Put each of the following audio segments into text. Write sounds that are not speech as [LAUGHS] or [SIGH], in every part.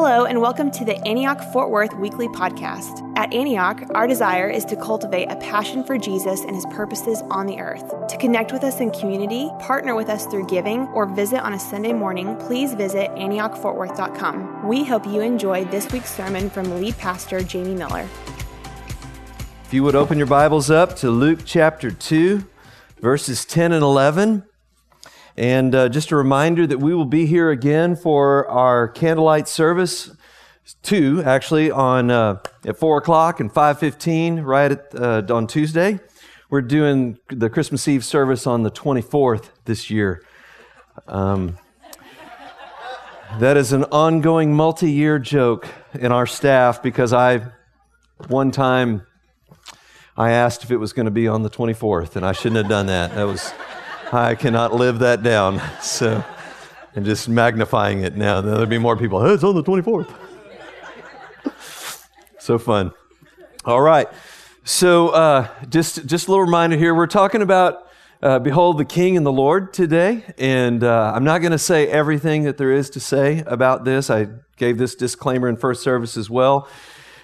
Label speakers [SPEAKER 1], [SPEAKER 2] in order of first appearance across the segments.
[SPEAKER 1] Hello, and welcome to the Antioch Fort Worth Weekly Podcast. At Antioch, our desire is to cultivate a passion for Jesus and his purposes on the earth. To connect with us in community, partner with us through giving, or visit on a Sunday morning, please visit AntiochFortWorth.com. We hope you enjoy this week's sermon from lead pastor Jamie Miller.
[SPEAKER 2] If you would open your Bibles up to Luke chapter 2, verses 10 and 11. And uh, just a reminder that we will be here again for our candlelight service, two actually, on uh, at four o'clock and five fifteen, right at, uh, on Tuesday. We're doing the Christmas Eve service on the twenty fourth this year. Um, that is an ongoing multi-year joke in our staff because I, one time, I asked if it was going to be on the twenty fourth, and I shouldn't have done that. That was. I cannot live that down. [LAUGHS] So, and just magnifying it now. There'll be more people. Hey, it's on the 24th. [LAUGHS] so fun. All right. So, uh, just just a little reminder here. We're talking about uh, behold the King and the Lord today, and uh, I'm not going to say everything that there is to say about this. I gave this disclaimer in first service as well.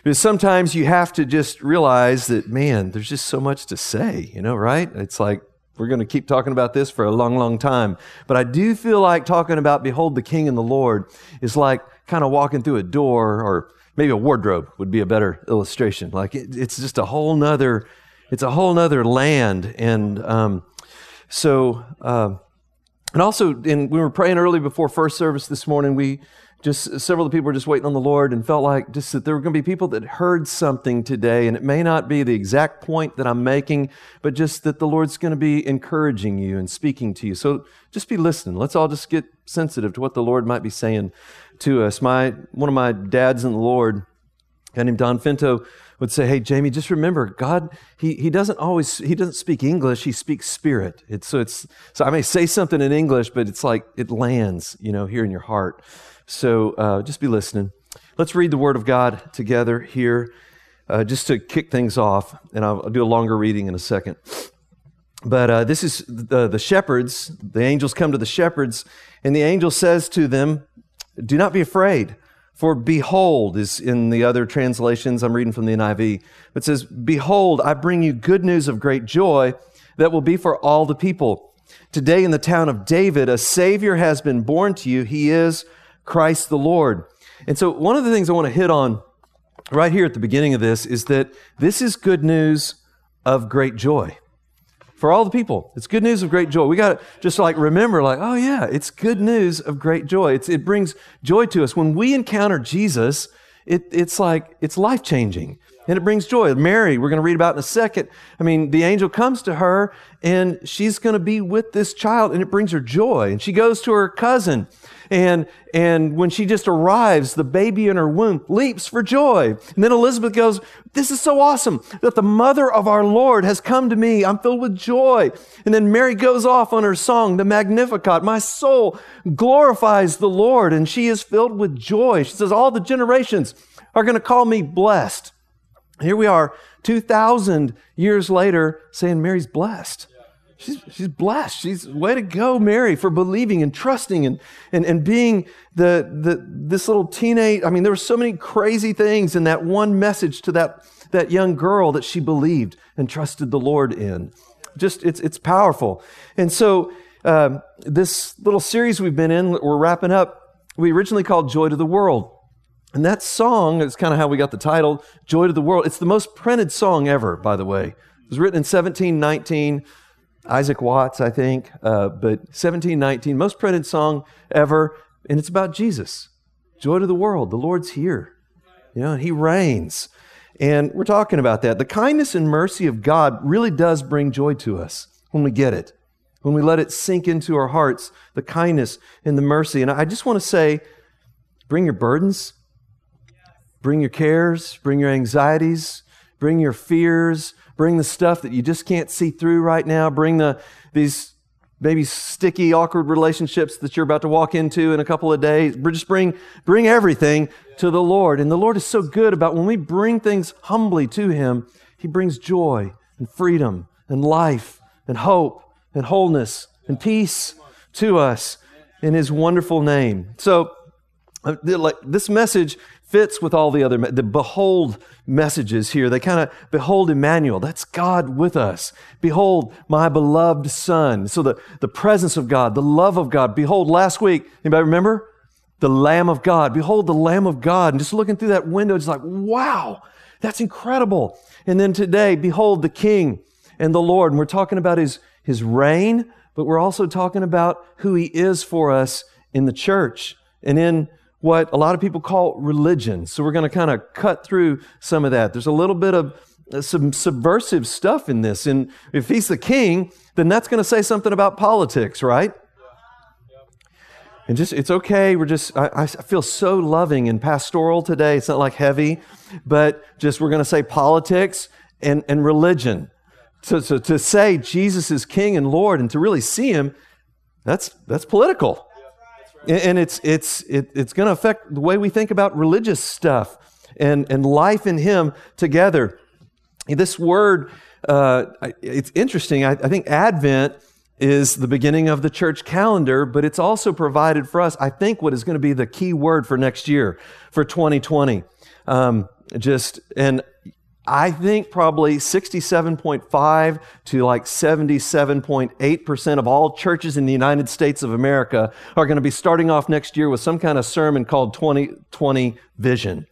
[SPEAKER 2] Because sometimes you have to just realize that, man, there's just so much to say, you know, right? It's like we're going to keep talking about this for a long, long time. But I do feel like talking about Behold the King and the Lord is like kind of walking through a door or maybe a wardrobe would be a better illustration. Like it, it's just a whole nother, it's a whole nother land. And um, so, uh, and also, in, we were praying early before first service this morning. We just several of the people were just waiting on the Lord and felt like just that there were going to be people that heard something today, and it may not be the exact point that I'm making, but just that the Lord's going to be encouraging you and speaking to you. So just be listening. Let's all just get sensitive to what the Lord might be saying to us. My one of my dads in the Lord, a guy named Don Finto, would say, "Hey, Jamie, just remember, God, he, he doesn't always he doesn't speak English. He speaks spirit. It's so it's so I may say something in English, but it's like it lands, you know, here in your heart." So uh, just be listening. Let's read the Word of God together here, uh, just to kick things off, and I'll, I'll, do a longer reading in a second. But uh, this is the, the shepherds. The angels come to the shepherds, and the angel says to them, Do not be afraid. For behold, is in the other translations, I'm reading from the NIV, it says, Behold, I bring you good news of great joy that will be for all the people. Today in the town of David, a Savior has been born to you. He is Christ the Lord. And so, one of the things I want to hit on right here at the beginning of this is that this is good news of great joy for all the people. It's good news of great joy. We got to just like remember, like, oh yeah, it's good news of great joy. It's, it brings joy to us. When we encounter Jesus, it, it's like, it's life changing and it brings joy. Mary, we're going to read about in a second. I mean, the angel comes to her and she's going to be with this child and it brings her joy. And she goes to her cousin and, and when she just arrives, the baby in her womb leaps for joy. And then Elizabeth goes, this is so awesome that the mother of our Lord has come to me. I'm filled with joy. And then Mary goes off on her song, the Magnificat. My soul glorifies the Lord and she is filled with joy. She says, all the generations are going to call me blessed. Here we are, 2,000 years later, saying Mary's blessed. She's, she's blessed. She's way to go, Mary, for believing and trusting and, and, and being the, the, this little teenage. I mean, there were so many crazy things in that one message to that, that young girl that she believed and trusted the Lord in. Just, it's, it's powerful. And so, um, this little series we've been in, we're wrapping up, we originally called Joy to the World. And that song is kind of how we got the title, Joy to the World. It's the most printed song ever, by the way. It was written in 1719. Isaac Watts, I think, uh, but 1719, most printed song ever. And it's about Jesus. Joy to the world. The Lord's here. You know, He reigns. And we're talking about that. The kindness and mercy of God really does bring joy to us when we get it, when we let it sink into our hearts, the kindness and the mercy. And I just want to say, bring your burdens, Bring your cares, bring your anxieties, bring your fears, bring the stuff that you just can't see through right now, bring the these maybe sticky, awkward relationships that you're about to walk into in a couple of days. Just bring, bring everything to the Lord. And the Lord is so good about when we bring things humbly to Him, He brings joy and freedom and life and hope and wholeness and peace to us in His wonderful name. So Uh, like this message fits with all the other the behold messages here. They kind of behold emmanuel that's god with us. Behold my beloved son. So the, the presence of god the love of god. Behold last week anybody remember? The lamb of god. Behold the lamb of god. And just looking through that window it's like wow that's incredible. And then today behold the king and the lord. And we're talking about his his reign but we're also talking about who he is for us in the church and in what a lot of people call religion. So we're going to kind of cut through some of that. There's a little bit of uh, some subversive stuff in this. And if he's the king, then that's going to say something about politics, right? And just, it's okay. We're just, I, I, feel so loving and pastoral today. It's not like heavy, but just we're going to say politics and, and religion. So, so to say Jesus is king and Lord and to really see him, that's, that's political and it's it's it, it's going to affect the way we think about religious stuff and and life in Him together. This word, uh, it's interesting. I, I think Advent is the beginning of the church calendar, but it's also provided for us. I think what is going to be the key word for next year, for 2020. Um, just and I think probably 67.5 to like 77.8% of all churches in the United States of America are going to be starting off next year with some kind of sermon called 2020 Vision.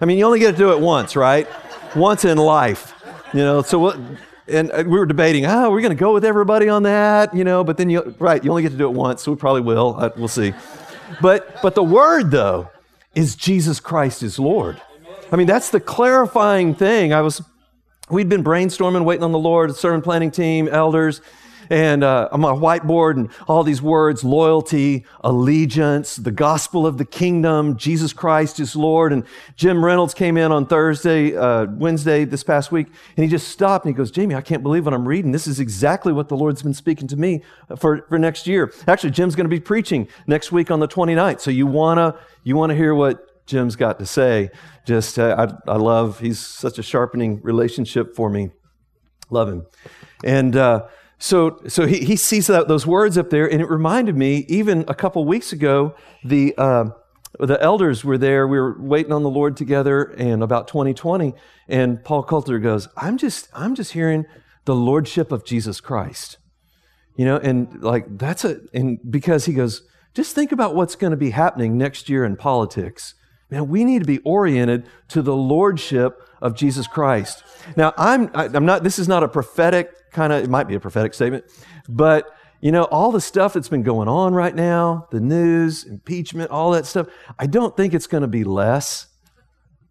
[SPEAKER 2] I mean, you only get to do it once, right? [LAUGHS] once in life. You know, so what, and we were debating, oh, we're going to go with everybody on that, you know, but then you, right, you only get to do it once, so we probably will. Uh, we'll see. But, but the word, though, is Jesus Christ is Lord. I mean, that's the clarifying thing. I was, we'd been brainstorming, waiting on the Lord, sermon planning team, elders, and uh, on my whiteboard and all these words loyalty, allegiance, the gospel of the kingdom, Jesus Christ is Lord. And Jim Reynolds came in on Thursday, uh, Wednesday this past week, and he just stopped and he goes, Jamie, I can't believe what I'm reading. This is exactly what the Lord's been speaking to me for, for next year. Actually, Jim's going to be preaching next week on the 29th. So you want to you want to hear what Jim's got to say. Just, uh, I, I love, he's such a sharpening relationship for me. Love him. And uh, so, so he, he sees that, those words up there, and it reminded me, even a couple weeks ago, the, uh, the elders were there. We were waiting on the Lord together, and about 2020, and Paul Coulter goes, I'm just, I'm just hearing the lordship of Jesus Christ. You know, and like that's a, and because he goes, just think about what's going to be happening next year in politics. Man, we need to be oriented to the lordship of Jesus Christ. Now, I'm, I'm not, this is not a prophetic kind of, it might be a prophetic statement, but you know, all the stuff that's been going on right now, the news, impeachment, all that stuff, I don't think it's going to be less,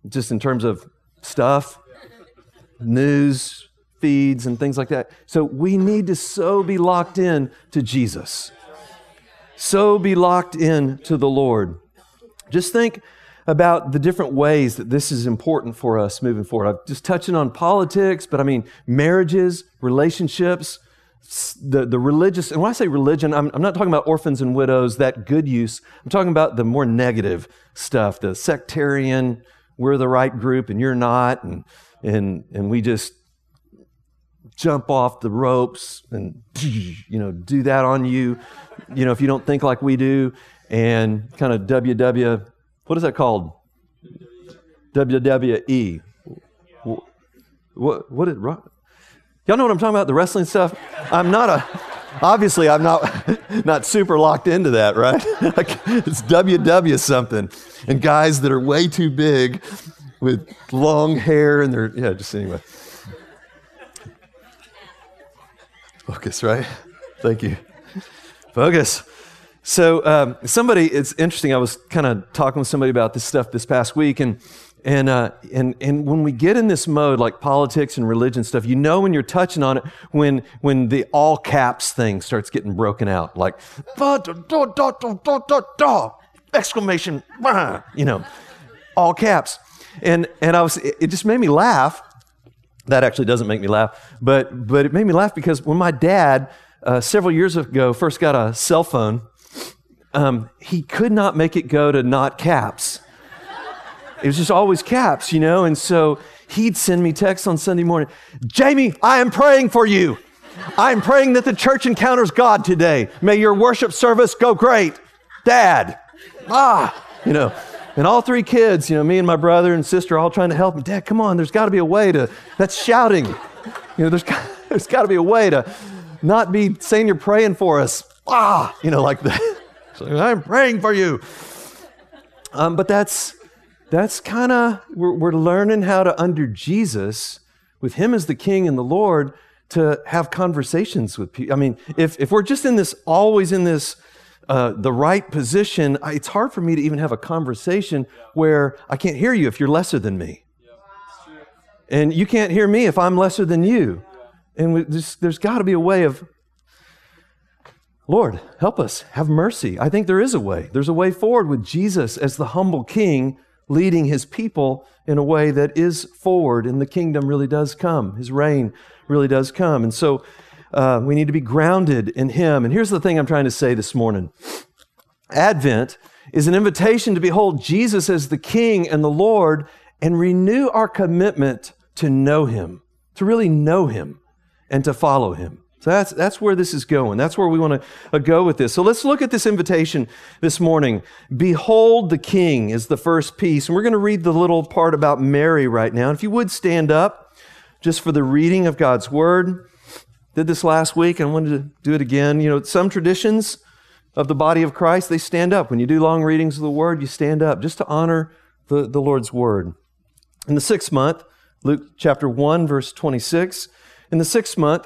[SPEAKER 2] just in terms of stuff, news, feeds, and things like that. So we need to so be locked in to Jesus. So be locked in to the Lord. Just think about the different ways that this is important for us moving forward. I'm just touching on politics, but I mean marriages, relationships, the, the religious, and when I say religion, I'm, I'm not talking about orphans and widows, that good use. I'm talking about the more negative stuff, the sectarian, we're the right group and you're not, and, and, and we just jump off the ropes and [LAUGHS] you know do that on you you know if you don't think like we do and kind of ww what is that called? WWE. What, what is, y'all know what I'm talking about? The wrestling stuff? I'm not a, obviously I'm not, [LAUGHS] not super locked into that, right? [LAUGHS] it's WW something. And guys that are way too big with long hair and they're, yeah, just anyway. Focus, right? Thank you. Focus. So um, somebody, it's interesting. I was kind of talking with somebody about this stuff this past week, and and uh, and and when we get in this mode, like politics and religion stuff, you know when you're touching on it when when the all caps thing starts getting broken out, like exclamation, you know, all caps, and and I was, it just made me laugh. That actually doesn't make me laugh, but but it made me laugh because when my dad uh, several years ago first got a cell phone um, he could not make it go to not caps. It was just always caps, you know? And so he'd send me texts on Sunday morning Jamie, I am praying for you. I am praying that the church encounters God today. May your worship service go great. Dad. Ah, you know. And all three kids, you know, me and my brother and sister, all trying to help him. Dad, come on, there's got to be a way to, that's shouting. You know, there's got, [LAUGHS] there's got to be a way to not be saying you're praying for us. Ah, you know, like that. So I'm praying for you. Um, but that's, that's kind of, we're, we're learning how to, under Jesus, with Him as the King and the Lord, to have conversations with people. I mean, if, if we're just in this, always in this, uh, the right position, it's hard for me to even have a conversation where I can't hear you if you're lesser than me. And you can't hear me if I'm lesser than you. And we, there's got to be a way of, Lord, help us, have mercy. I think there is a way. There's a way forward with Jesus as the humble king leading his people in a way that is forward, and the kingdom really does come. His reign really does come. And so uh, we need to be grounded in him. And here's the thing I'm trying to say this morning Advent is an invitation to behold Jesus as the King and the Lord and renew our commitment to know him, to really know him, and to follow him. So that's, that's where this is going. That's where we want to uh, go with this. So let's look at this invitation this morning. Behold the King is the first piece. And we're going to read the little part about Mary right now. And if you would stand up just for the reading of God's word. Did this last week and wanted to do it again. You know, some traditions of the body of Christ, they stand up. When you do long readings of the word, you stand up just to honor the, the Lord's word. In the sixth month, Luke chapter 1, verse 26, in the sixth month,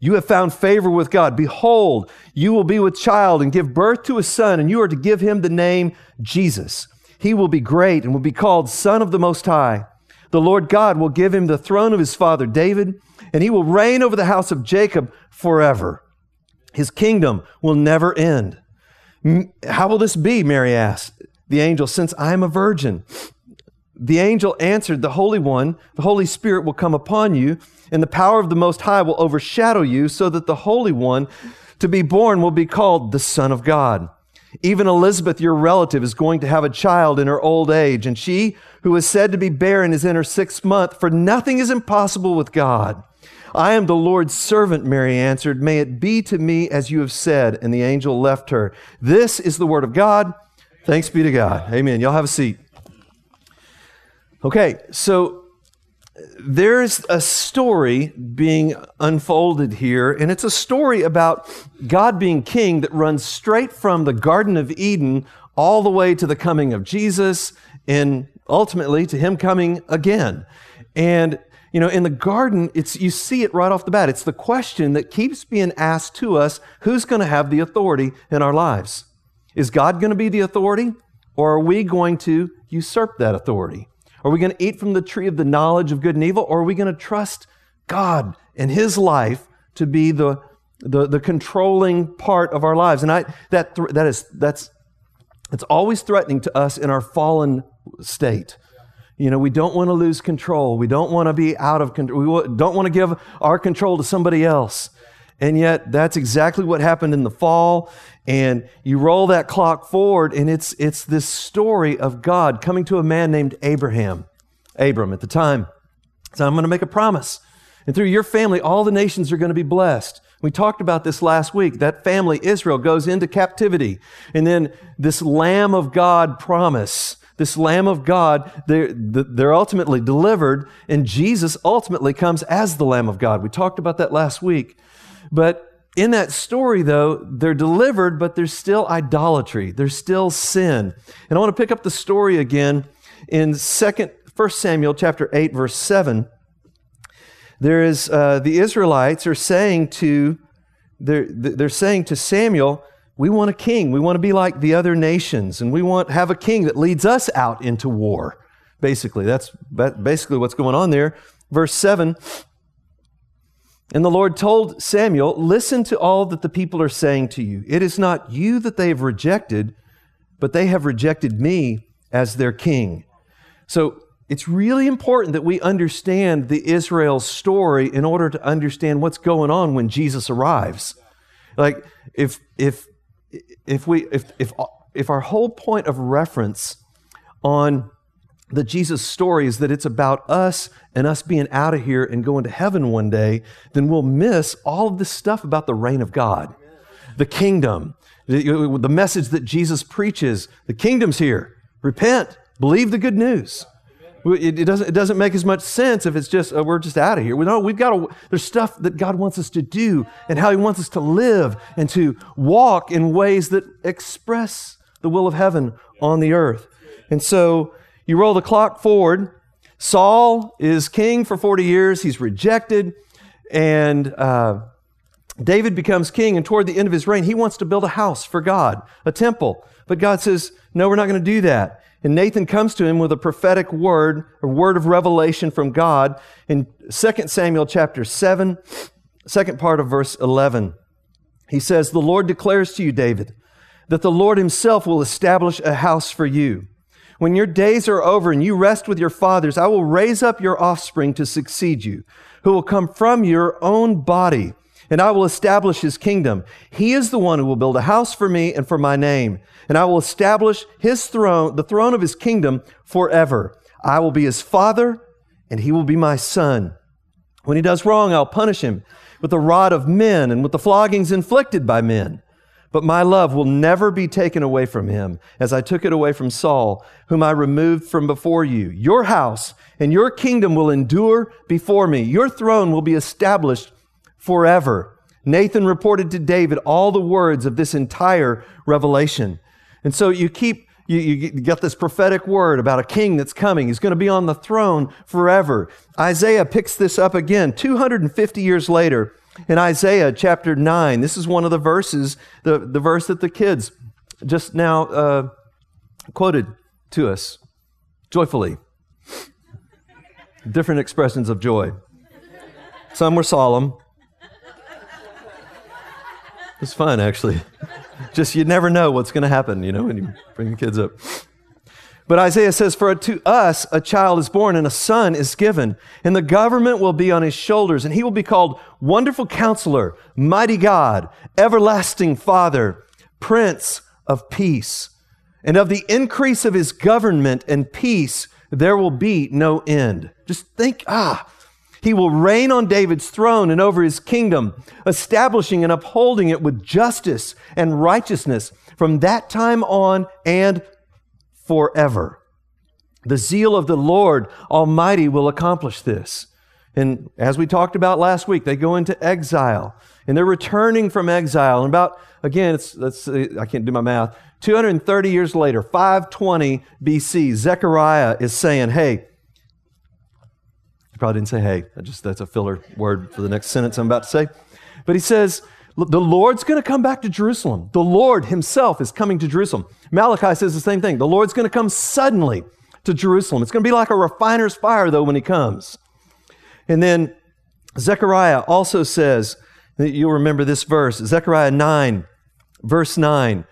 [SPEAKER 2] you have found favor with God. Behold, you will be with child and give birth to a son, and you are to give him the name Jesus. He will be great and will be called Son of the Most High. The Lord God will give him the throne of his father David, and he will reign over the house of Jacob forever. His kingdom will never end. How will this be? Mary asked the angel, since I am a virgin. The angel answered, The Holy One, the Holy Spirit will come upon you, and the power of the Most High will overshadow you, so that the Holy One to be born will be called the Son of God. Even Elizabeth, your relative, is going to have a child in her old age, and she who is said to be barren is in her sixth month, for nothing is impossible with God. I am the Lord's servant, Mary answered. May it be to me as you have said. And the angel left her. This is the word of God. Thanks be to God. Amen. Y'all have a seat. Okay, so there's a story being unfolded here, and it's a story about God being king that runs straight from the Garden of Eden all the way to the coming of Jesus and ultimately to him coming again. And you know, in the garden, it's you see it right off the bat. It's the question that keeps being asked to us, who's going to have the authority in our lives? Is God going to be the authority or are we going to usurp that authority? Are we going to eat from the tree of the knowledge of good and evil, or are we going to trust God and His life to be the, the, the controlling part of our lives? And I, that, that is, that's, it's always threatening to us in our fallen state. You know, we don't want to lose control. We don't want to be out of control. We don't want to give our control to somebody else. And yet, that's exactly what happened in the fall. And you roll that clock forward, and it's, it's this story of God coming to a man named Abraham, Abram at the time. So I'm going to make a promise. And through your family, all the nations are going to be blessed. We talked about this last week. That family, Israel, goes into captivity. And then this Lamb of God promise, this Lamb of God, they're, they're ultimately delivered, and Jesus ultimately comes as the Lamb of God. We talked about that last week. But in that story, though, they're delivered, but there's still idolatry. There's still sin. And I want to pick up the story again in second, 1 Samuel chapter 8, verse 7. There is, uh, the Israelites are saying to, they're, they're saying to Samuel, we want a king. We want to be like the other nations, and we want have a king that leads us out into war. Basically, that's basically what's going on there. Verse 7 and the Lord told Samuel, Listen to all that the people are saying to you. It is not you that they have rejected, but they have rejected me as their king. So it's really important that we understand the Israel story in order to understand what's going on when Jesus arrives. Like if if if we if if if our whole point of reference on the Jesus story is that it's about us and us being out of here and going to heaven one day, then we'll miss all of this stuff about the reign of God, the kingdom, the, message that Jesus preaches. The kingdom's here. Repent, believe the good news. It, doesn't, it doesn't make as much sense if it's just, oh, we're just out of here. We know we've got to, there's stuff that God wants us to do and how He wants us to live and to walk in ways that express the will of heaven on the earth. And so you roll the clock forward. Saul is king for 40 years. He's rejected. And uh, David becomes king. And toward the end of his reign, he wants to build a house for God, a temple. But God says, no, we're not going to do that. And Nathan comes to him with a prophetic word, a word of revelation from God in 2 Samuel chapter 7, second part of verse 11. He says, The Lord declares to you, David, that the Lord himself will establish a house for you. When your days are over and you rest with your fathers, I will raise up your offspring to succeed you, who will come from your own body and I will establish his kingdom. He is the one who will build a house for me and for my name, and I will establish his throne, the throne of his kingdom forever. I will be his father, and he will be my son. When he does wrong, I'll punish him with the rod of men and with the floggings inflicted by men. But my love will never be taken away from him, as I took it away from Saul, whom I removed from before you. Your house and your kingdom will endure before me. Your throne will be established forever. Nathan reported to David all the words of this entire revelation. And so you keep, you, you get this prophetic word about a king that's coming. He's going to be on the throne forever. Isaiah picks this up again 250 years later in Isaiah chapter 9. This is one of the verses, the, the verse that the kids just now uh, quoted to us joyfully. Different expressions of joy. Some were solemn, it's fun, actually. [LAUGHS] Just you never know what's going to happen, you know, when you bring the kids up. But Isaiah says, For to us a child is born and a son is given, and the government will be on his shoulders, and he will be called Wonderful Counselor, Mighty God, Everlasting Father, Prince of Peace. And of the increase of his government and peace, there will be no end. Just think, ah, he will reign on David's throne and over his kingdom, establishing and upholding it with justice and righteousness from that time on and forever. The zeal of the Lord Almighty will accomplish this. And as we talked about last week, they go into exile and they're returning from exile. And about, again, it's, let's I can't do my math, 230 years later, 520 BC, Zechariah is saying, Hey, probably didn't say hey. I just that's a filler word for the next sentence I'm about to say. But he says, the Lord's going to come back to Jerusalem. The Lord himself is coming to Jerusalem. Malachi says the same thing. The Lord's going to come suddenly to Jerusalem. It's going to be like a refiner's fire, though, when he comes. And then Zechariah also says, that you'll remember this verse, Zechariah 9, verse 9.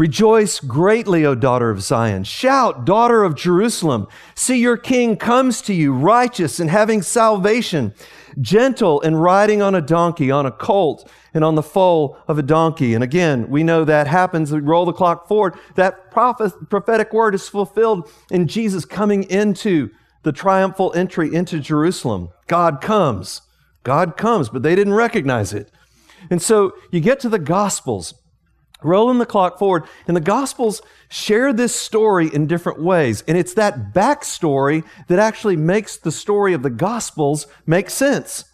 [SPEAKER 2] Rejoice greatly, O daughter of Zion. Shout, daughter of Jerusalem. See, your king comes to you, righteous and having salvation, gentle and riding on a donkey, on a colt, and on the foal of a donkey. And again, we know that happens. We roll the clock forward. That prophet, prophetic word is fulfilled in Jesus coming into the triumphal entry into Jerusalem. God comes. God comes, but they didn't recognize it. And so you get to the Gospels. Rolling the clock forward, and the Gospels share this story in different ways. And it's that backstory that actually makes the story of the Gospels make sense.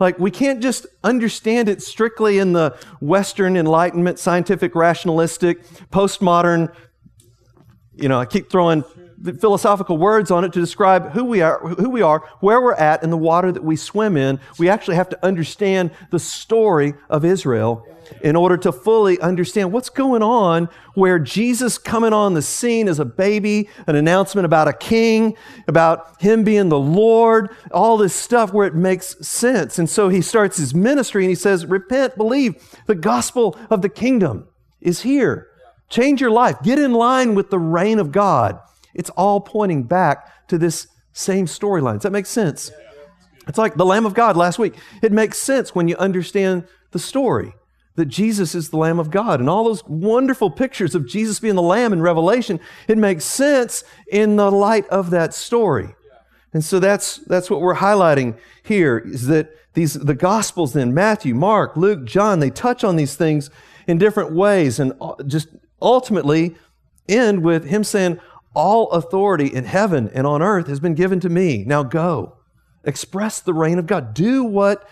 [SPEAKER 2] Like, we can't just understand it strictly in the Western Enlightenment, scientific, rationalistic, postmodern, you know, I keep throwing philosophical words on it to describe who we are, who we are, where we're at, and the water that we swim in. We actually have to understand the story of Israel in order to fully understand what's going on where Jesus coming on the scene as a baby, an announcement about a king, about him being the Lord, all this stuff where it makes sense. And so he starts his ministry and he says, repent, believe the gospel of the kingdom is here. Change your life. Get in line with the reign of God. It's all pointing back to this same storyline. Does That make sense. It's like the Lamb of God last week. It makes sense when you understand the story that Jesus is the Lamb of God and all those wonderful pictures of Jesus being the Lamb in Revelation. It makes sense in the light of that story. And so that's, that's what we're highlighting here is that these, the Gospels then, Matthew, Mark, Luke, John, they touch on these things in different ways and uh, just ultimately end with him saying, all authority in heaven and on earth has been given to me. Now go. Express the reign of God. Do what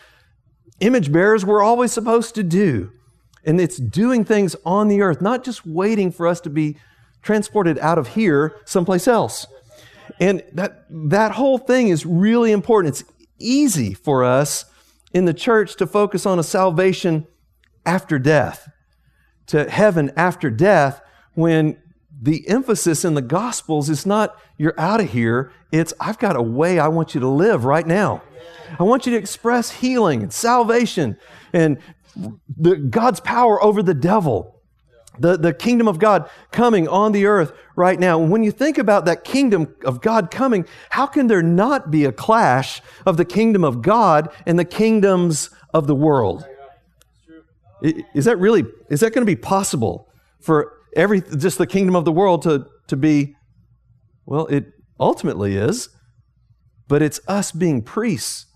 [SPEAKER 2] image bearers were always supposed to do. And it's doing things on the earth, not just waiting for us to be transported out of here someplace else. And that, that whole thing is really important. It's easy for us in the church to focus on a salvation after death, to heaven after death, when the emphasis in the Gospels is not you're out of here, it's I've got a way I want you to live right now. I want you to express healing and salvation and the, God's power over the devil. The, the kingdom of God coming on the earth right now. When you think about that kingdom of God coming, how can there not be a clash of the kingdom of God and the kingdoms of the world? Is that really, is that going to be possible for every, just the kingdom of the world to, to be, well, it ultimately is, but it's us being priests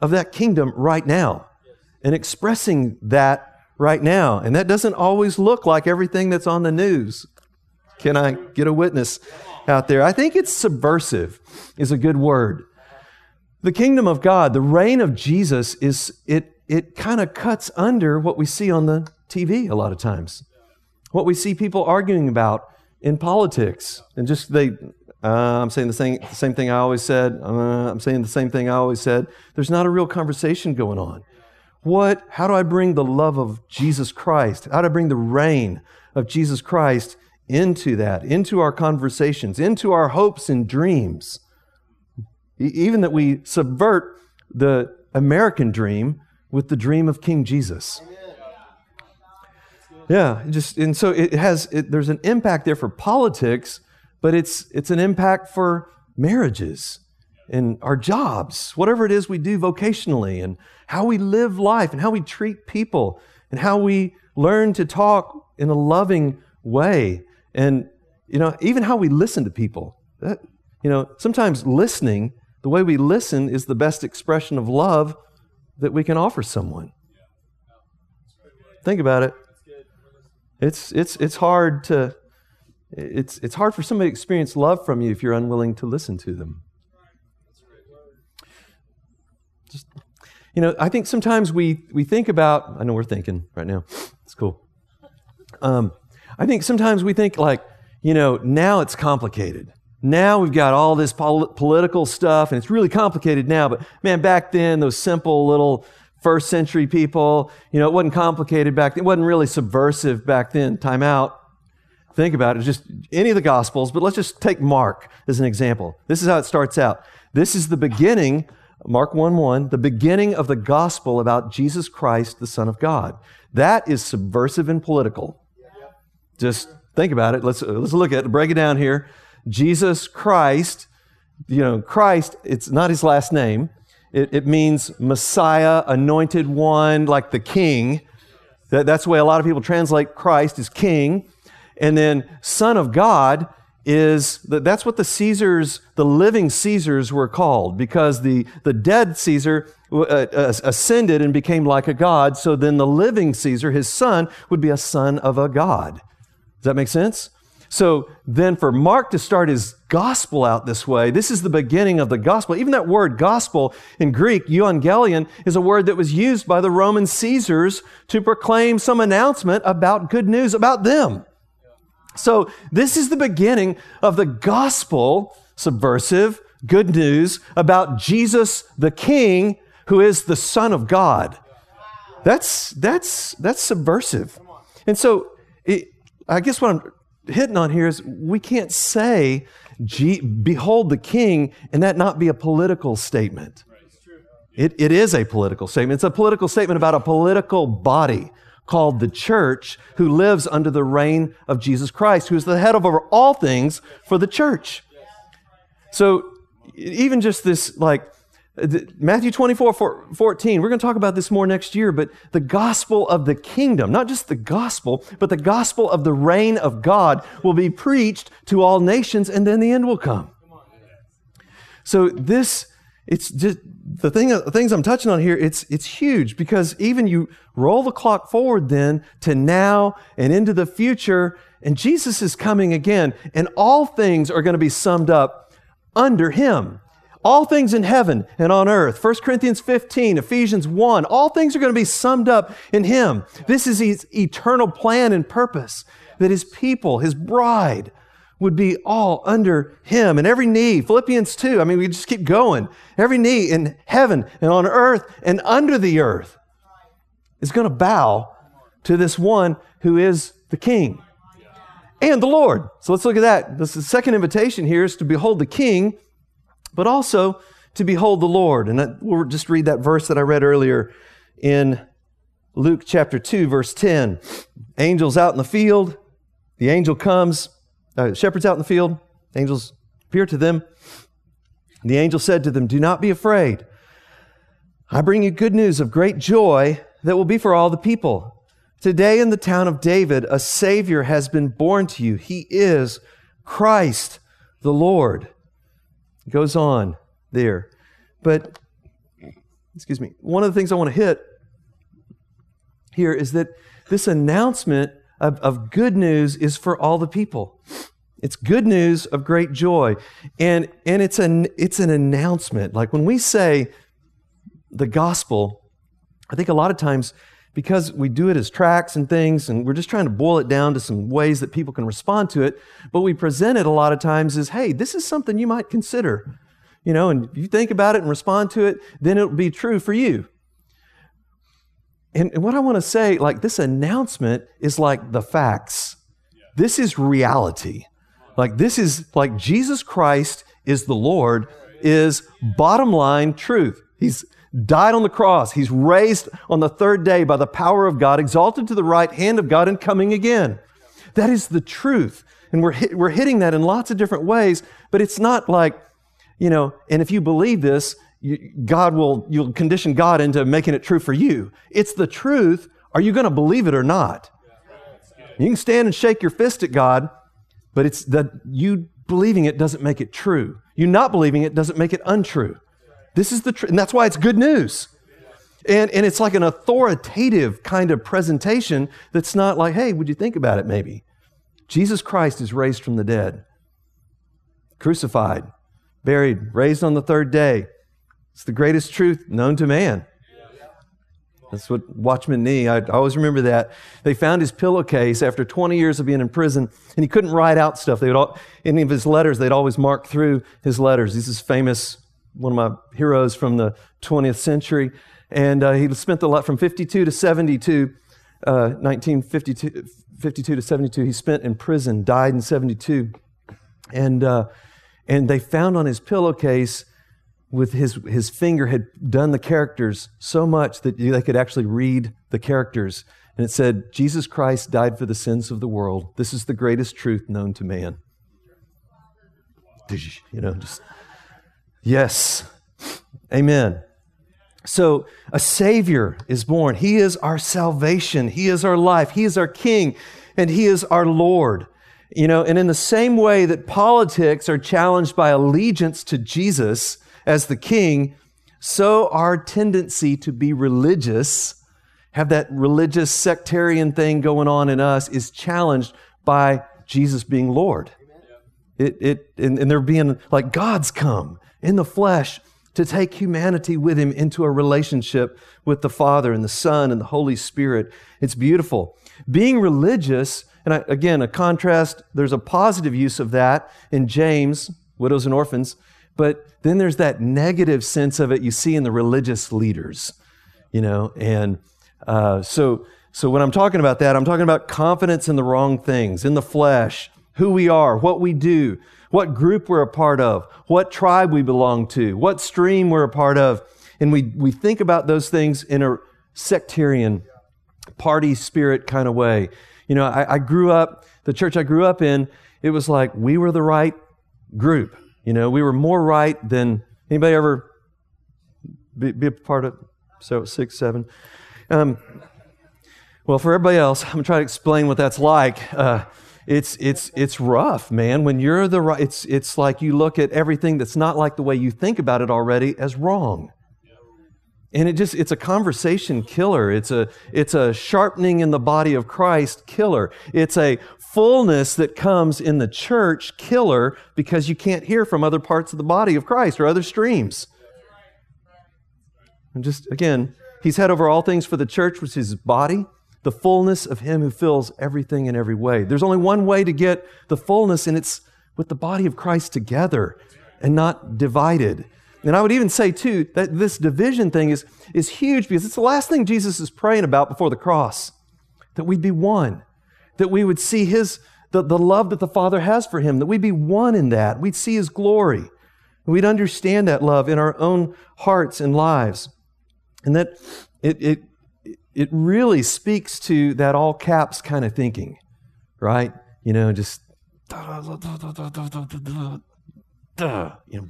[SPEAKER 2] of that kingdom right now and expressing that right now. And that doesn't always look like everything that's on the news. Can I get a witness out there? I think it's subversive, is a good word. The kingdom of God, the reign of Jesus, is it, it kind of cuts under what we see on the TV a lot of times. What we see people arguing about in politics. And just they, uh, I'm saying the same, same thing I always said. Uh, I'm saying the same thing I always said. There's not a real conversation going on. What, how do I bring the love of Jesus Christ? How do I bring the reign of Jesus Christ into that, into our conversations, into our hopes and dreams? Even that we subvert the American dream with the dream of King Jesus. Yeah, just and so it has. It, there's an impact there for politics, but it's it's an impact for marriages and our jobs, whatever it is we do vocationally, and how we live life, and how we treat people, and how we learn to talk in a loving way, and you know, even how we listen to people. That, you know, sometimes listening, the way we listen, is the best expression of love that we can offer someone. Think about it. It's it's it's hard to it's it's hard for somebody to experience love from you if you're unwilling to listen to them. Just, you know, I think sometimes we, we think about, I know we're thinking right now, it's cool. Um, I think sometimes we think like, you know, now it's complicated. Now we've got all this pol- political stuff and it's really complicated now, but man, back then, those simple little first century people, you know, it wasn't complicated back then. It wasn't really subversive back then. Time out. Think about it. Just any of the gospels, but let's just take Mark as an example. This is how it starts out. This is the beginning Mark 1 1, the beginning of the gospel about Jesus Christ, the Son of God. That is subversive and political. Just think about it. Let's, uh, let's look at it, break it down here. Jesus Christ, you know, Christ, it's not his last name. It, it means Messiah, anointed one, like the king. That, that's the way a lot of people translate Christ as king. And then Son of God is that that's what the Caesars, the living Caesars were called because the, the dead Caesar uh, uh, ascended and became like a god. So then the living Caesar, his son, would be a son of a god. Does that make sense? So then for Mark to start his gospel out this way, this is the beginning of the gospel. Even that word gospel in Greek, euangelion, is a word that was used by the Roman Caesars to proclaim some announcement about good news about them. So, this is the beginning of the gospel, subversive, good news about Jesus the King, who is the Son of God. That's, that's, that's subversive. And so, it, I guess what I'm hitting on here is we can't say, Behold the King, and that not be a political statement. It, it is a political statement. It's a political statement about a political body called the church who lives under the reign of Jesus Christ, who is the head over all things for the church. So even just this, like, Uh, Matthew 24, 14, we're going to talk about this more next year, but the gospel of the kingdom, not just the gospel, but the gospel of the reign of God will be preached to all nations and then the end will come. So this, it's just the thing, the things I'm touching on here, it's, it's huge because even you roll the clock forward then to now and into the future, and Jesus is coming again, and all things are going to be summed up under him. All things in heaven and on earth. 1 Corinthians 15, Ephesians 1, all things are going to be summed up in him. This is his eternal plan and purpose that his people, his bride, would be all under him and every knee. Philippians 2, I mean, we just keep going. Every knee in heaven and on earth and under the earth is going to bow to this one who is the king and the Lord. So let's look at that. This the second invitation here is to behold the king but also to behold the Lord. And we'll just read that verse that I read earlier in Luke chapter 2, verse 10. Angels out in the field, the angel comes, uh, shepherds out in the field, angels appear to them. The angel said to them, Do not be afraid. I bring you good news of great joy that will be for all the people. Today in the town of David, a Savior has been born to you. He is Christ the Lord. It goes on there. But, excuse me, one of the things I want to hit here is that this announcement of, of good news is for all the people. It's good news of great joy. And, and it's, an, it's an announcement. Like when we say the gospel, I think a lot of times because we do it as tracts and things, and we're just trying to boil it down to some ways that people can respond to it. But we present it a lot of times as, hey, this is something you might consider. You know, and if you think about it and respond to it, then it'll be true for you. And, and what I want to say, like this announcement is like the facts. This is reality. Like this is like Jesus Christ is the Lord, is bottom line truth. He's died on the cross. He's raised on the third day by the power of God, exalted to the right hand of God, and coming again. That is the truth. And we're, hit, we're hitting that in lots of different ways, but it's not like, you know, and if you believe this, you, God will, you'll condition God into making it true for you. It's the truth. Are you going to believe it or not? You can stand and shake your fist at God, but it's that you believing it doesn't make it true. You not believing it doesn't make it untrue. This is the truth. And that's why it's good news. And, and it's like an authoritative kind of presentation that's not like, hey, would you think about it maybe? Jesus Christ is raised from the dead, crucified, buried, raised on the third day. It's the greatest truth known to man. That's what Watchman Nee, I, always remember that. They found his pillowcase after 20 years of being in prison, and he couldn't write out stuff. They would all, any of his letters, they'd always mark through his letters. He's This is famous one of my heroes from the 20th century. And uh, he spent the lot from 52 to 72, uh, 1952 52 to 72. He spent in prison, died in 72. And, uh, and they found on his pillowcase with his, his finger had done the characters so much that they could actually read the characters. And it said, Jesus Christ died for the sins of the world. This is the greatest truth known to man. You know, just Yes. Amen. So a Savior is born. He is our salvation. He is our life. He is our King, and He is our Lord. You know, and in the same way that politics are challenged by allegiance to Jesus as the King, so our tendency to be religious, have that religious sectarian thing going on in us, is challenged by Jesus being Lord. It, it, and, and there being like, God's come in the flesh to take humanity with him into a relationship with the Father and the Son and the Holy Spirit. It's beautiful. Being religious, and again, a contrast, there's a positive use of that in James, widows and orphans, but then there's that negative sense of it you see in the religious leaders, you know, and uh, so. So, when I'm talking about that, I'm talking about confidence in the wrong things, in the flesh, who we are, what we do, what group we're a part of, what tribe we belong to, what stream we're a part of. And we, we think about those things in a sectarian, party spirit kind of way. You know, I, I grew up, the church I grew up in, it was like we were the right group. You know, we were more right than anybody ever be, be a part of so six, seven. Um, well, for everybody else, I'm gonna try to explain what that's like. Uh, it's it's it's rough, man. When you're the right, it's it's like you look at everything that's not like the way you think about it already as wrong. And it just it's a conversation killer. It's a it's a sharpening in the body of christ killer. It's a fullness that comes in the church killer because you can't hear from other parts of the body of christ or other streams. And just again he's head over all things for the church which is his body the fullness of him who fills everything in every way there's only one way to get the fullness and it's with the body of christ together and not divided and I would even say, too, that this division thing is, is huge because it's the last thing Jesus is praying about before the cross that we'd be one, that we would see his, the, the love that the Father has for him, that we'd be one in that. We'd see his glory. We'd understand that love in our own hearts and lives. And that it, it, it really speaks to that all caps kind of thinking, right? You know, just, you know,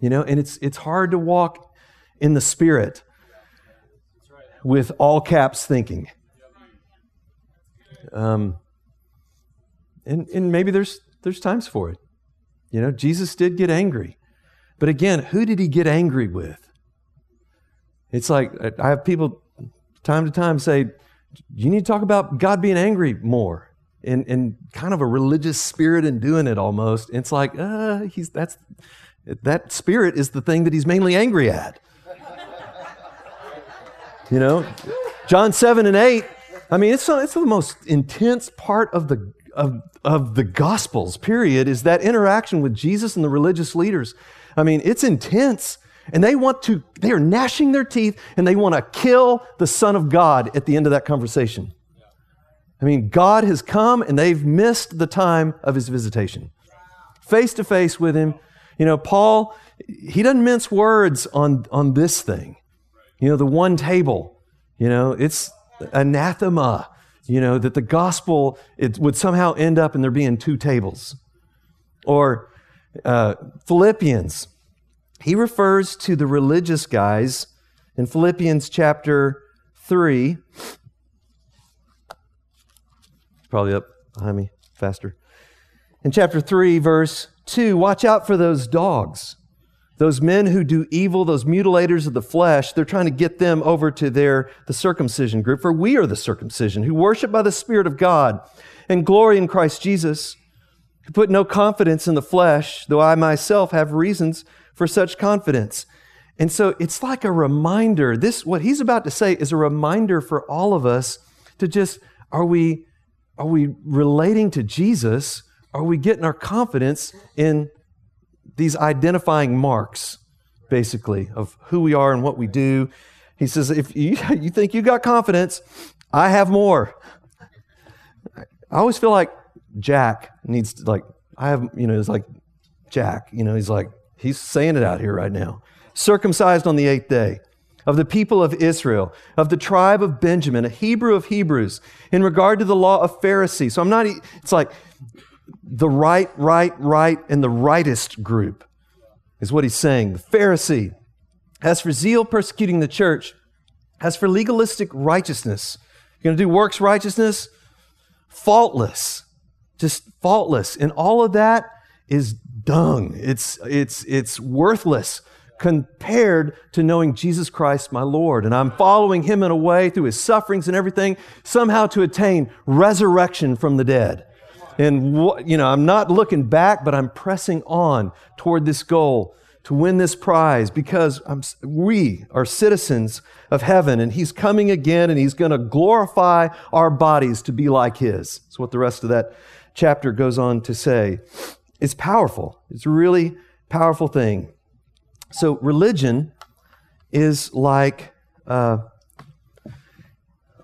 [SPEAKER 2] you know, and it's, it's hard to walk in the Spirit with all caps thinking. Um, and, and maybe there's, there's times for it. You know, Jesus did get angry. But again, who did he get angry with? It's like I have people time to time say, you need to talk about God being angry more. In, in kind of a religious spirit and doing it almost. It's like, uh, he's that's that spirit is the thing that he's mainly angry at. You know, John 7 and 8, I mean, it's, it's the most intense part of the, of, of the Gospels, period, is that interaction with Jesus and the religious leaders. I mean, it's intense. And they want to, they are gnashing their teeth and they want to kill the Son of God at the end of that conversation. I mean, God has come and they've missed the time of his visitation. Face to face with him, you know, Paul, he doesn't mince words on, on this thing. You know, the one table, you know, it's anathema, you know, that the gospel it would somehow end up in there being two tables. Or uh, Philippians, he refers to the religious guys in Philippians chapter 3. Probably up behind me faster. In chapter 3, verse Two, watch out for those dogs. Those men who do evil, those mutilators of the flesh, they're trying to get them over to their the circumcision group, for we are the circumcision, who worship by the Spirit of God and glory in Christ Jesus, who put no confidence in the flesh, though I myself have reasons for such confidence. And so it's like a reminder. This what he's about to say is a reminder for all of us to just are we are we relating to Jesus are we getting our confidence in these identifying marks, basically, of who we are and what we do? He says, if you, [LAUGHS] you think you got confidence, I have more. I always feel like Jack needs to, like, I have, you know, it's like Jack, you know, he's like, he's saying it out here right now. Circumcised on the eighth day of the people of Israel, of the tribe of Benjamin, a Hebrew of Hebrews, in regard to the law of Pharisee. So I'm not, it's like, the right, right, right, and the rightest group, is what he's saying. The Pharisee. As for zeal persecuting the church, as for legalistic righteousness, you're going to do works righteousness? Faultless. Just faultless. And all of that is dung. It's, it's, it's worthless compared to knowing Jesus Christ, my Lord. And I'm following him in a way through his sufferings and everything, somehow to attain resurrection from the dead. And, you know, I'm not looking back, but I'm pressing on toward this goal to win this prize because I'm, we are citizens of heaven and he's coming again and he's going to glorify our bodies to be like his. That's what the rest of that chapter goes on to say. It's powerful. It's a really powerful thing. So religion is like, uh,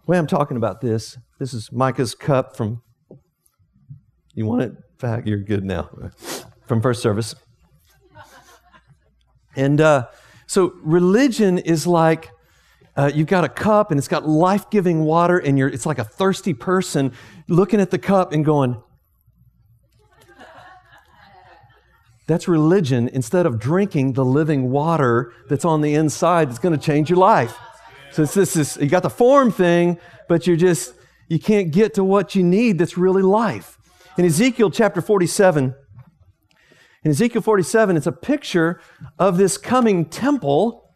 [SPEAKER 2] way I'm talking about this, this is Micah's cup from you want it back? You're good now. From first service. And uh, so religion is like uh, you've got a cup and it's got life giving water, and you're, it's like a thirsty person looking at the cup and going, That's religion instead of drinking the living water that's on the inside that's going to change your life. So it's this is you got the form thing, but you're just you can't get to what you need that's really life. In Ezekiel chapter 47, in Ezekiel 47, it's a picture of this coming temple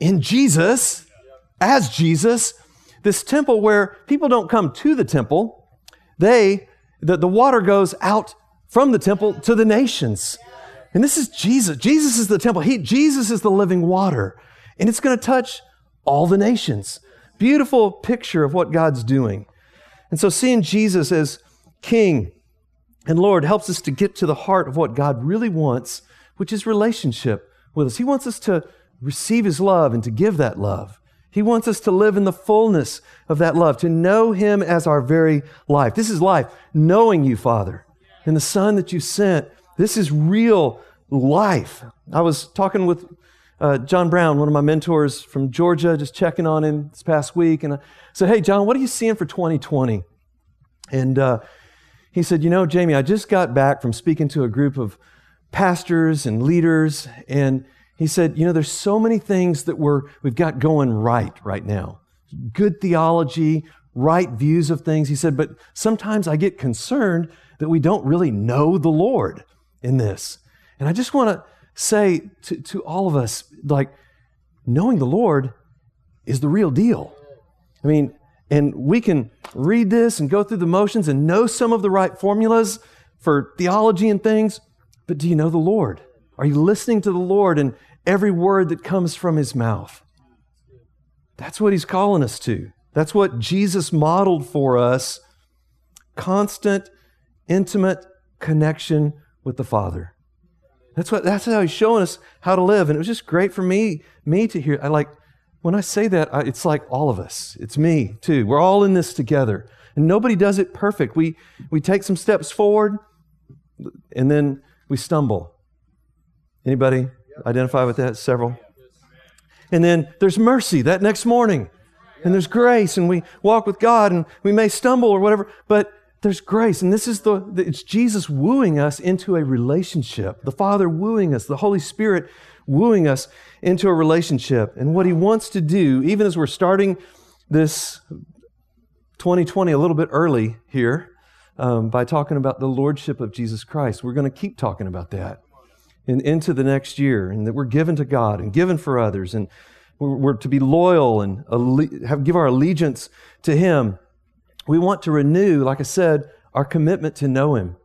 [SPEAKER 2] in Jesus, as Jesus, this temple where people don't come to the temple, they, the, the water goes out from the temple to the nations. And this is Jesus. Jesus is the temple. He, Jesus is the living water. And it's going to touch all the nations. Beautiful picture of what God's doing. And so seeing Jesus as King and Lord helps us to get to the heart of what God really wants, which is relationship with us. He wants us to receive His love and to give that love. He wants us to live in the fullness of that love, to know Him as our very life. This is life, knowing you, Father, and the Son that you sent. This is real life. I was talking with uh, John Brown, one of my mentors from Georgia, just checking on him this past week. And I said, Hey, John, what are you seeing for 2020? And uh, he said, You know, Jamie, I just got back from speaking to a group of pastors and leaders. And he said, You know, there's so many things that we're, we've got going right right now good theology, right views of things. He said, But sometimes I get concerned that we don't really know the Lord in this. And I just want to say to, to all of us, like, knowing the Lord is the real deal. I mean, and we can read this and go through the motions and know some of the right formulas for theology and things, but do you know the Lord? Are you listening to the Lord and every word that comes from his mouth? That's what he's calling us to. That's what Jesus modeled for us constant, intimate connection with the Father. That's what that's how he's showing us how to live. And it was just great for me, me to hear. I like when I say that, it's like all of us. It's me too. We're all in this together. And nobody does it perfect. We we take some steps forward and then we stumble. Anybody identify with that? Several. And then there's mercy that next morning. And there's grace and we walk with God and we may stumble or whatever, but there's grace. And this is the, it's Jesus wooing us into a relationship. The Father wooing us, the Holy Spirit wooing us into a relationship. And what He wants to do, even as we're starting this 2020 a little bit early here, um, by talking about the Lordship of Jesus Christ, we're going to keep talking about that and into the next year, and that we're given to God and given for others, and we're, to be loyal and have, give our allegiance to Him. We want to renew, like I said, our commitment to know Him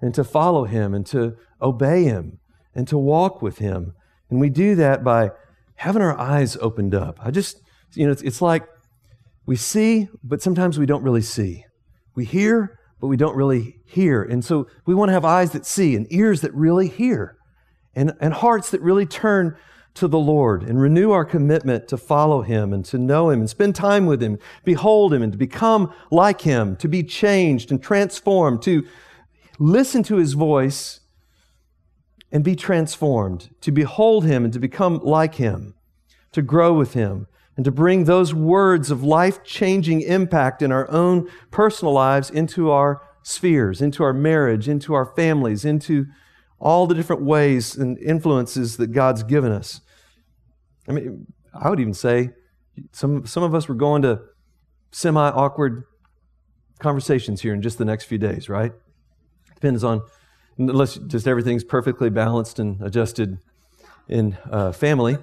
[SPEAKER 2] and to follow Him and to obey Him and to walk with Him. And we do that by having our eyes opened up. I just, you know, it's, it's like we see, but sometimes we don't really see. We hear, but we don't really hear. And so we want to have eyes that see and ears that really hear and, and hearts that really turn to the Lord and renew our commitment to follow Him and to know Him and spend time with Him, behold Him and to become like Him, to be changed and transformed, to listen to His voice and be transformed, to behold Him and to become like Him, to grow with Him, and to bring those words of life changing impact in our own personal lives into our spheres, into our marriage, into our families, into all the different ways and influences that God's given us. I mean, I would even say some, some of us were going to semi awkward conversations here in just the next few days, right? Depends on, unless just everything's perfectly balanced and adjusted in uh, family.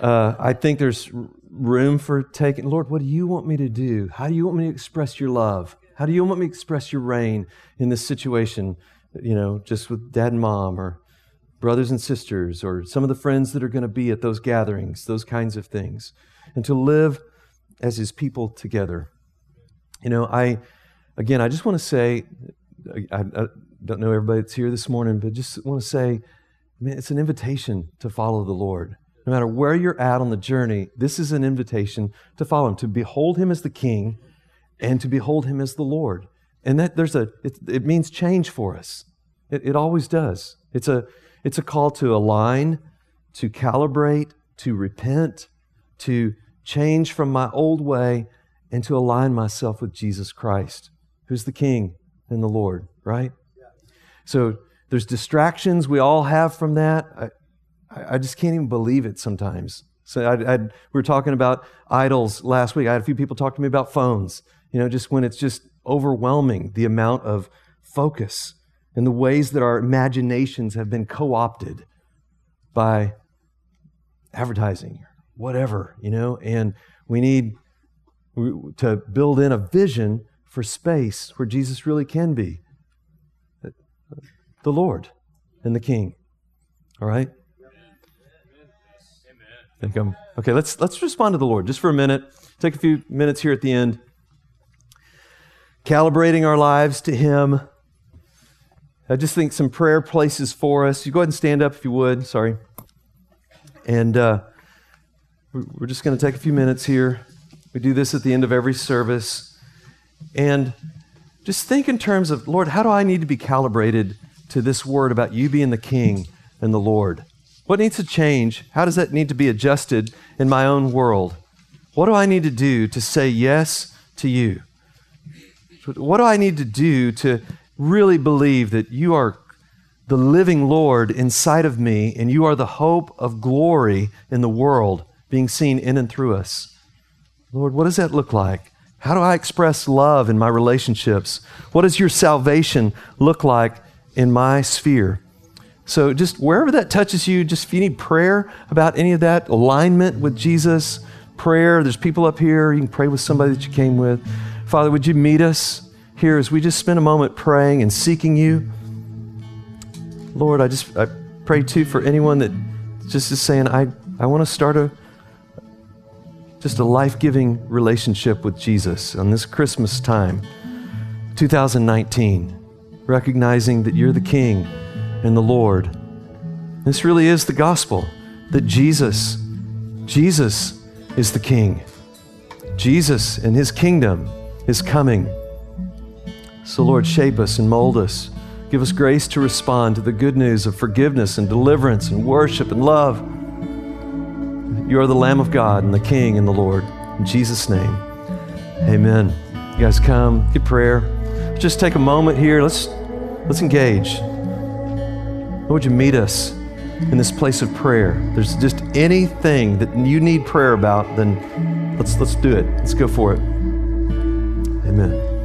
[SPEAKER 2] Uh, I think there's room for taking, Lord, what do you want me to do? How do you want me to express your love? How do you want me to express your reign in this situation? You know, just with dad and mom or brothers and sisters or some of the friends that are going to be at those gatherings, those kinds of things, and to live as his people together. You know, I, again, I just want to say, I, I don't know everybody that's here this morning, but just want to say, man, it's an invitation to follow the Lord. No matter where you're at on the journey, this is an invitation to follow him, to behold him as the king and to behold him as the Lord. And that there's a, it, it means change for us. It, it always does. It's a, it's a call to align, to calibrate, to repent, to change from my old way, and to align myself with Jesus Christ, who's the King and the Lord, right? So there's distractions we all have from that. I, I just can't even believe it sometimes. So I, I, we were talking about idols last week. I had a few people talk to me about phones. You know, just when it's just overwhelming the amount of focus and the ways that our imaginations have been co-opted by advertising, whatever, you know, and we need to build in a vision for space where Jesus really can be the Lord and the King. All right? I think I'm okay. Let's let's respond to the Lord just for a minute. Take a few minutes here at the end, calibrating our lives to Him. I just think some prayer places for us. You go ahead and stand up if you would. Sorry, and uh, we're just going to take a few minutes here. We do this at the end of every service, and just think in terms of Lord. How do I need to be calibrated to this word about you being the King and the Lord? What needs to change? How does that need to be adjusted in my own world? What do I need to do to say yes to you? What do I need to do to really believe that you are the living Lord inside of me and you are the hope of glory in the world being seen in and through us? Lord, what does that look like? How do I express love in my relationships? What does your salvation look like in my sphere? So just wherever that touches you, just if you need prayer about any of that, alignment with Jesus, prayer, there's people up here, you can pray with somebody that you came with. Father, would you meet us here as we just spend a moment praying and seeking you? Lord, I just I pray too for anyone that just is saying, I, I want to start a just a life-giving relationship with Jesus on this Christmas time, 2019, recognizing that you're the King and the Lord. This really is the gospel that Jesus, Jesus is the King. Jesus and His kingdom is coming. So, Lord, shape us and mold us. Give us grace to respond to the good news of forgiveness and deliverance and worship and love. You are the Lamb of God and the King and the Lord. In Jesus' name, amen. You guys come, get prayer. Just take a moment here. Let's, let's engage. Lord, you meet us in this place of prayer? there's just anything that you need prayer about, then let's let's do it. Let's go for it. Amen.